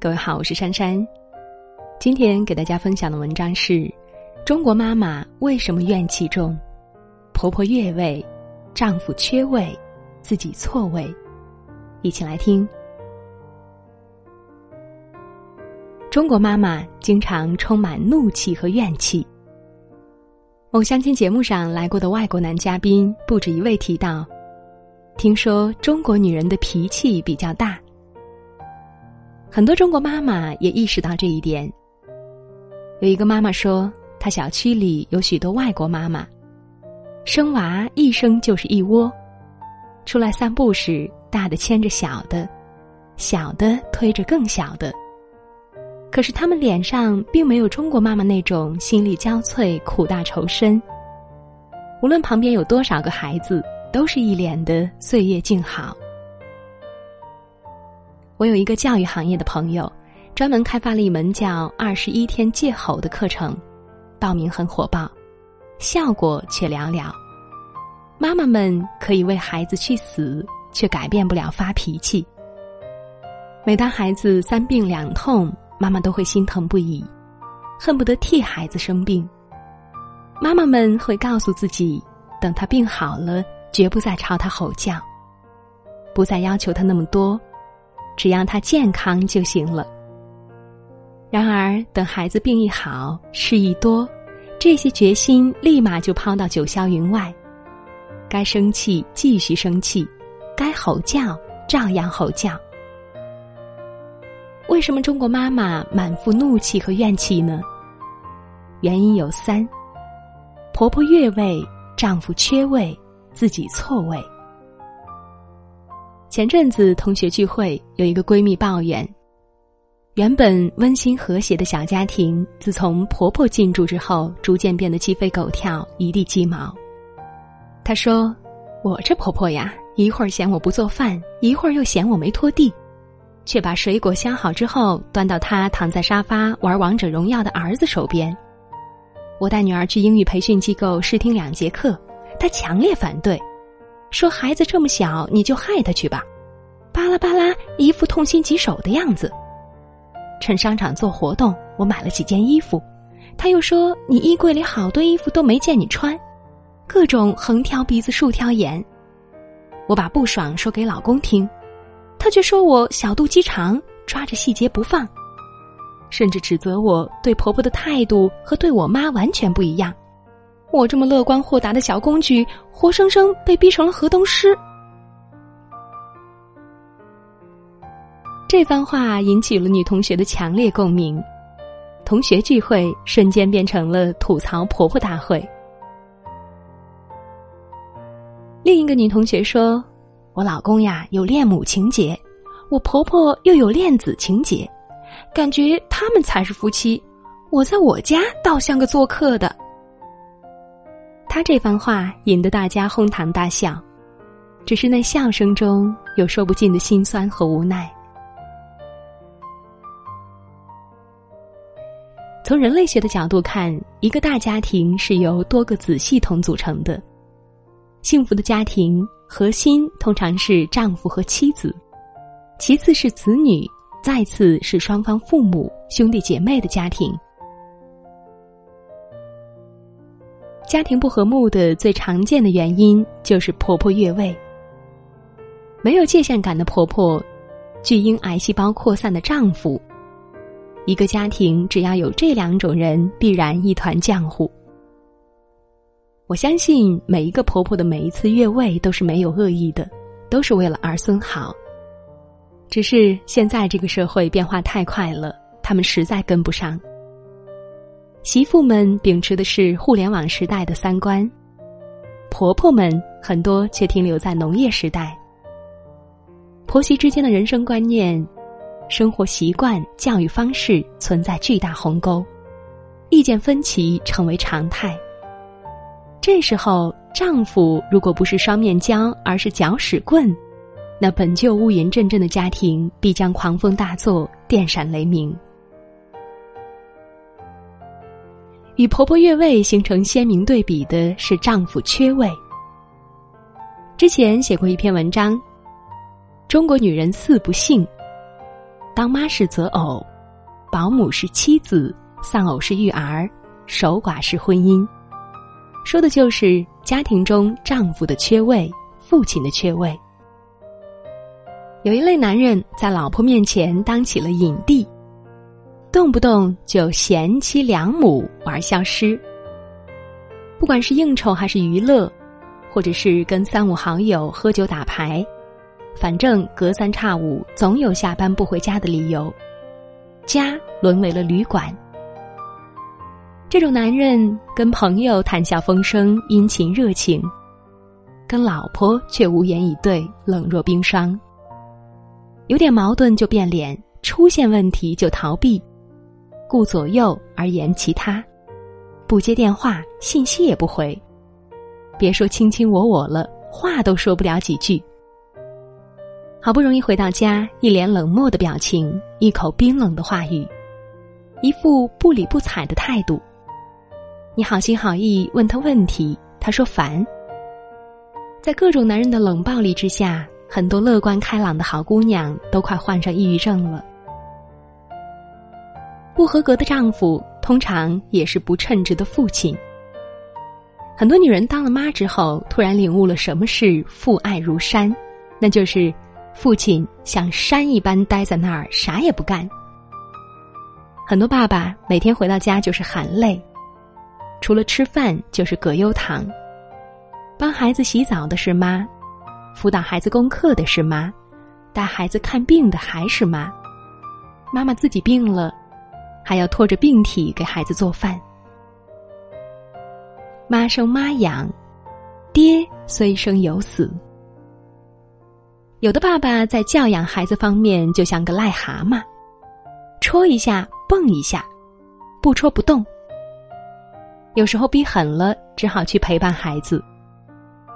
各位好，我是珊珊。今天给大家分享的文章是：中国妈妈为什么怨气重？婆婆越位，丈夫缺位，自己错位。一起来听。中国妈妈经常充满怒气和怨气。某相亲节目上来过的外国男嘉宾不止一位提到，听说中国女人的脾气比较大。很多中国妈妈也意识到这一点。有一个妈妈说，她小区里有许多外国妈妈，生娃一生就是一窝，出来散步时，大的牵着小的，小的推着更小的。可是他们脸上并没有中国妈妈那种心力交瘁、苦大仇深。无论旁边有多少个孩子，都是一脸的岁月静好。我有一个教育行业的朋友，专门开发了一门叫“二十一天戒吼”的课程，报名很火爆，效果却寥寥。妈妈们可以为孩子去死，却改变不了发脾气。每当孩子三病两痛，妈妈都会心疼不已，恨不得替孩子生病。妈妈们会告诉自己，等他病好了，绝不再朝他吼叫，不再要求他那么多。只要他健康就行了。然而，等孩子病一好，事一多，这些决心立马就抛到九霄云外。该生气继续生气，该吼叫照样吼叫。为什么中国妈妈满腹怒气和怨气呢？原因有三：婆婆越位，丈夫缺位，自己错位。前阵子同学聚会，有一个闺蜜抱怨，原本温馨和谐的小家庭，自从婆婆进驻之后，逐渐变得鸡飞狗跳，一地鸡毛。她说：“我这婆婆呀，一会儿嫌我不做饭，一会儿又嫌我没拖地，却把水果削好之后端到她躺在沙发玩王者荣耀的儿子手边。我带女儿去英语培训机构试听两节课，她强烈反对。”说孩子这么小，你就害他去吧，巴拉巴拉，一副痛心疾首的样子。趁商场做活动，我买了几件衣服，他又说你衣柜里好多衣服都没见你穿，各种横挑鼻子竖挑眼。我把不爽说给老公听，他却说我小肚鸡肠，抓着细节不放，甚至指责我对婆婆的态度和对我妈完全不一样。我这么乐观豁达的小公举，活生生被逼成了河东狮。这番话引起了女同学的强烈共鸣，同学聚会瞬间变成了吐槽婆婆大会。另一个女同学说：“我老公呀有恋母情节，我婆婆又有恋子情节，感觉他们才是夫妻，我在我家倒像个做客的。”他这番话引得大家哄堂大笑，只是那笑声中有说不尽的心酸和无奈。从人类学的角度看，一个大家庭是由多个子系统组成的。幸福的家庭核心通常是丈夫和妻子，其次是子女，再次是双方父母、兄弟姐妹的家庭。家庭不和睦的最常见的原因就是婆婆越位。没有界限感的婆婆，巨婴癌细胞扩散的丈夫，一个家庭只要有这两种人，必然一团浆糊。我相信每一个婆婆的每一次越位都是没有恶意的，都是为了儿孙好。只是现在这个社会变化太快了，他们实在跟不上。媳妇们秉持的是互联网时代的三观，婆婆们很多却停留在农业时代。婆媳之间的人生观念、生活习惯、教育方式存在巨大鸿沟，意见分歧成为常态。这时候，丈夫如果不是双面胶，而是搅屎棍，那本就乌云阵阵的家庭必将狂风大作，电闪雷鸣。与婆婆越位形成鲜明对比的是丈夫缺位。之前写过一篇文章，《中国女人四不幸》，当妈是择偶，保姆是妻子，丧偶是育儿，守寡是婚姻。说的就是家庭中丈夫的缺位，父亲的缺位。有一类男人在老婆面前当起了影帝，动不动就贤妻良母玩消失。不管是应酬还是娱乐，或者是跟三五好友喝酒打牌，反正隔三差五总有下班不回家的理由，家沦为了旅馆。这种男人跟朋友谈笑风生、殷勤热情，跟老婆却无言以对、冷若冰霜。有点矛盾就变脸，出现问题就逃避，顾左右而言其他，不接电话、信息也不回，别说卿卿我我了，话都说不了几句。好不容易回到家，一脸冷漠的表情，一口冰冷的话语，一副不理不睬的态度。你好心好意问他问题，他说烦。在各种男人的冷暴力之下，很多乐观开朗的好姑娘都快患上抑郁症了。不合格的丈夫通常也是不称职的父亲。很多女人当了妈之后，突然领悟了什么是父爱如山，那就是父亲像山一般待在那儿，啥也不干。很多爸爸每天回到家就是喊累。除了吃饭就是葛优躺，帮孩子洗澡的是妈，辅导孩子功课的是妈，带孩子看病的还是妈。妈妈自己病了，还要拖着病体给孩子做饭。妈生妈养，爹虽生有死。有的爸爸在教养孩子方面就像个癞蛤蟆，戳一下蹦一下，不戳不动。有时候逼狠了，只好去陪伴孩子，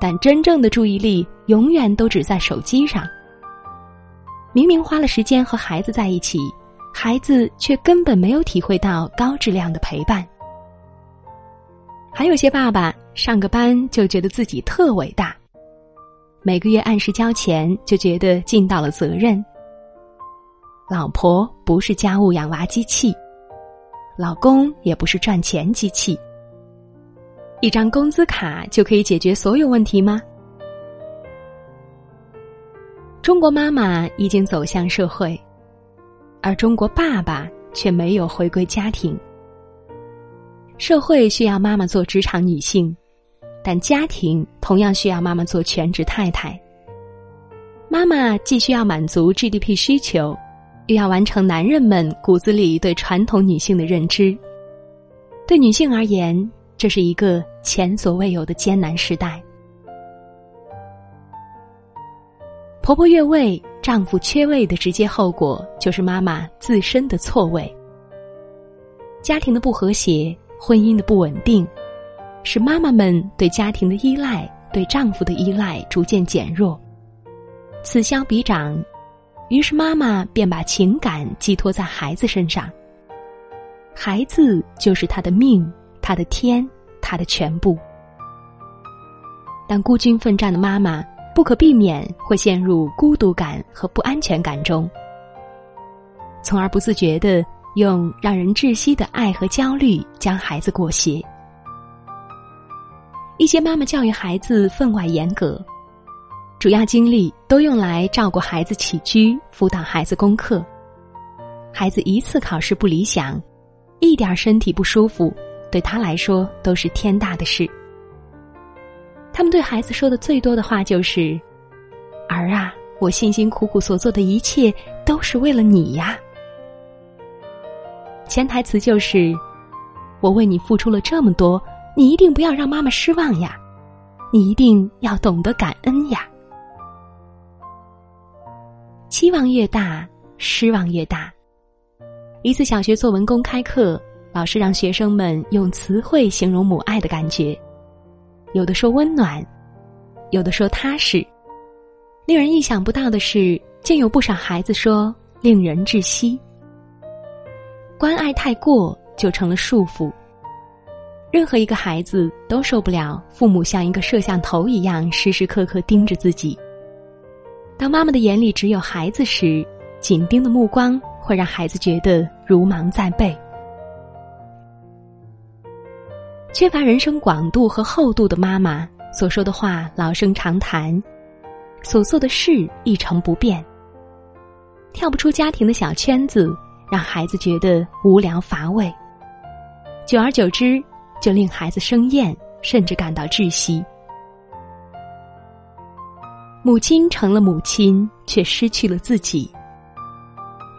但真正的注意力永远都只在手机上。明明花了时间和孩子在一起，孩子却根本没有体会到高质量的陪伴。还有些爸爸上个班就觉得自己特伟大，每个月按时交钱就觉得尽到了责任。老婆不是家务养娃机器，老公也不是赚钱机器。一张工资卡就可以解决所有问题吗？中国妈妈已经走向社会，而中国爸爸却没有回归家庭。社会需要妈妈做职场女性，但家庭同样需要妈妈做全职太太。妈妈既需要满足 GDP 需求，又要完成男人们骨子里对传统女性的认知。对女性而言。这是一个前所未有的艰难时代。婆婆越位，丈夫缺位的直接后果就是妈妈自身的错位。家庭的不和谐，婚姻的不稳定，使妈妈们对家庭的依赖、对丈夫的依赖逐渐减弱。此消彼长，于是妈妈便把情感寄托在孩子身上。孩子就是她的命。他的天，他的全部。但孤军奋战的妈妈不可避免会陷入孤独感和不安全感中，从而不自觉的用让人窒息的爱和焦虑将孩子裹挟。一些妈妈教育孩子分外严格，主要精力都用来照顾孩子起居、辅导孩子功课。孩子一次考试不理想，一点身体不舒服。对他来说都是天大的事。他们对孩子说的最多的话就是：“儿啊，我辛辛苦苦所做的一切都是为了你呀。”潜台词就是：“我为你付出了这么多，你一定不要让妈妈失望呀，你一定要懂得感恩呀。”期望越大，失望越大。一次小学作文公开课。老师让学生们用词汇形容母爱的感觉，有的说温暖，有的说踏实。令人意想不到的是，竟有不少孩子说令人窒息。关爱太过就成了束缚。任何一个孩子都受不了父母像一个摄像头一样时时刻刻盯着自己。当妈妈的眼里只有孩子时，紧盯的目光会让孩子觉得如芒在背。缺乏人生广度和厚度的妈妈，所说的话老生常谈，所做的事一成不变，跳不出家庭的小圈子，让孩子觉得无聊乏味。久而久之，就令孩子生厌，甚至感到窒息。母亲成了母亲，却失去了自己。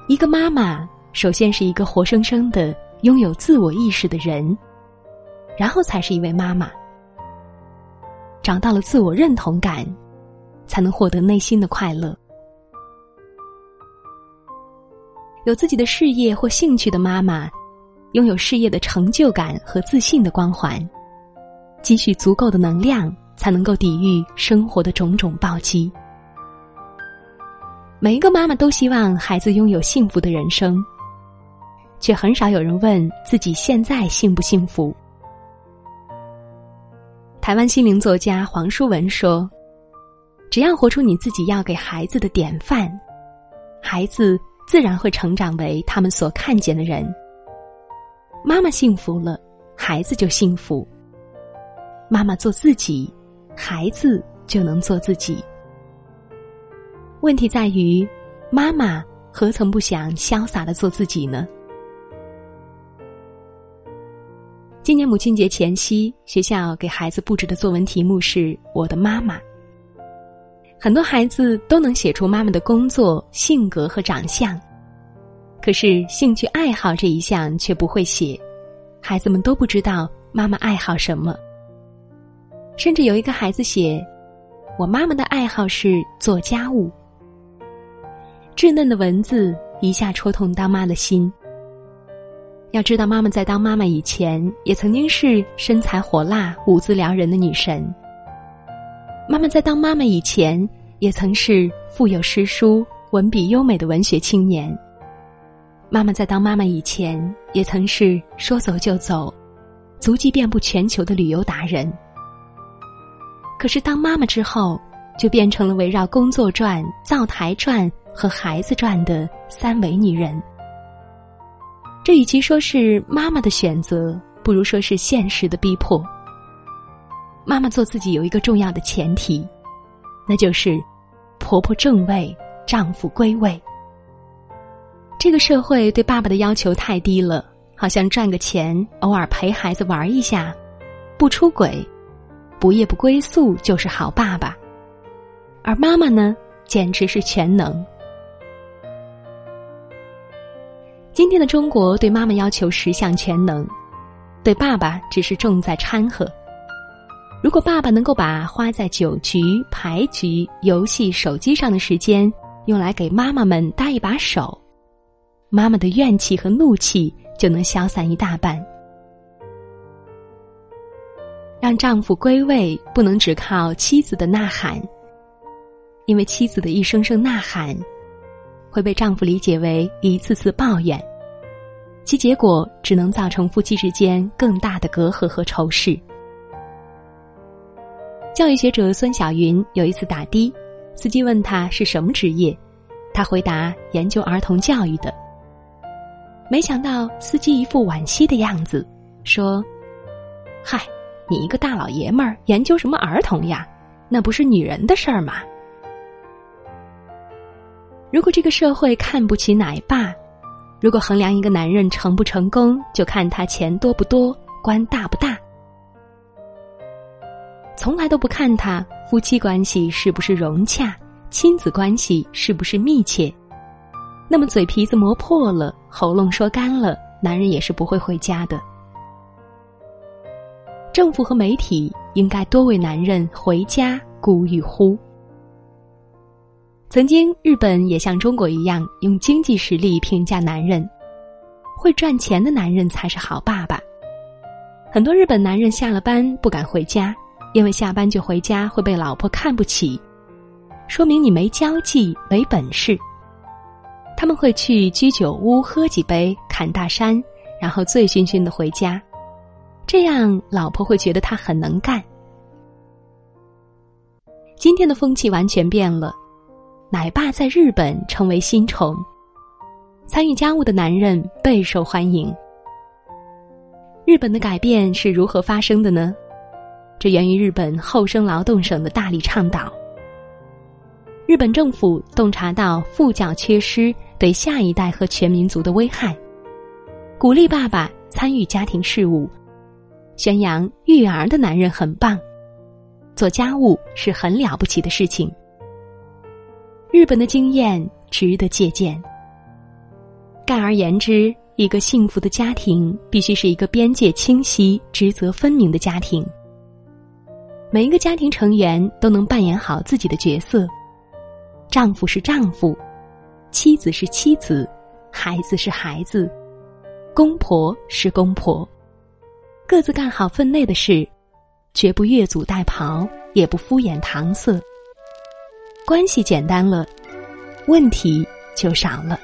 一个妈妈，首先是一个活生生的拥有自我意识的人，然后才是一位妈妈。找到了自我认同感，才能获得内心的快乐。有自己的事业或兴趣的妈妈。拥有事业的成就感和自信的光环，积蓄足够的能量，才能够抵御生活的种种暴击。每一个妈妈都希望孩子拥有幸福的人生，却很少有人问自己现在幸不幸福。台湾心灵作家黄淑文说：“只要活出你自己要给孩子的典范，孩子自然会成长为他们所看见的人。”妈妈幸福了，孩子就幸福。妈妈做自己，孩子就能做自己。问题在于，妈妈何曾不想潇洒的做自己呢？今年母亲节前夕，学校给孩子布置的作文题目是“我的妈妈”。很多孩子都能写出妈妈的工作、性格和长相。可是兴趣爱好这一项却不会写，孩子们都不知道妈妈爱好什么。甚至有一个孩子写：“我妈妈的爱好是做家务。”稚嫩的文字一下戳痛当妈的心。要知道，妈妈在当妈妈以前，也曾经是身材火辣、舞姿撩人的女神。妈妈在当妈妈以前，也曾是腹有诗书、文笔优美的文学青年。妈妈在当妈妈以前，也曾是说走就走、足迹遍布全球的旅游达人。可是当妈妈之后，就变成了围绕工作转、灶台转和孩子转的三维女人。这与其说是妈妈的选择，不如说是现实的逼迫。妈妈做自己有一个重要的前提，那就是婆婆正位，丈夫归位。这个社会对爸爸的要求太低了，好像赚个钱，偶尔陪孩子玩一下，不出轨，不夜不归宿就是好爸爸。而妈妈呢，简直是全能。今天的中国对妈妈要求十项全能，对爸爸只是重在掺和。如果爸爸能够把花在酒局、牌局、游戏、手机上的时间用来给妈妈们搭一把手。妈妈的怨气和怒气就能消散一大半。让丈夫归位，不能只靠妻子的呐喊，因为妻子的一声声呐喊，会被丈夫理解为一次次抱怨，其结果只能造成夫妻之间更大的隔阂和仇视。教育学者孙晓云有一次打的，司机问他是什么职业，他回答研究儿童教育的。没想到司机一副惋惜的样子，说：“嗨，你一个大老爷们儿研究什么儿童呀？那不是女人的事儿吗？”如果这个社会看不起奶爸，如果衡量一个男人成不成功就看他钱多不多、官大不大，从来都不看他夫妻关系是不是融洽、亲子关系是不是密切。那么嘴皮子磨破了，喉咙说干了，男人也是不会回家的。政府和媒体应该多为男人回家鼓与呼。曾经，日本也像中国一样用经济实力评价男人，会赚钱的男人才是好爸爸。很多日本男人下了班不敢回家，因为下班就回家会被老婆看不起，说明你没交际、没本事。他们会去居酒屋喝几杯，侃大山，然后醉醺醺的回家，这样老婆会觉得他很能干。今天的风气完全变了，奶爸在日本成为新宠，参与家务的男人备受欢迎。日本的改变是如何发生的呢？这源于日本厚生劳动省的大力倡导。日本政府洞察到父教缺失对下一代和全民族的危害，鼓励爸爸参与家庭事务，宣扬育儿的男人很棒，做家务是很了不起的事情。日本的经验值得借鉴。概而言之，一个幸福的家庭必须是一个边界清晰、职责分明的家庭。每一个家庭成员都能扮演好自己的角色。丈夫是丈夫，妻子是妻子，孩子是孩子，公婆是公婆，各自干好分内的事，绝不越俎代庖，也不敷衍搪塞。关系简单了，问题就少了。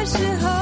的时候，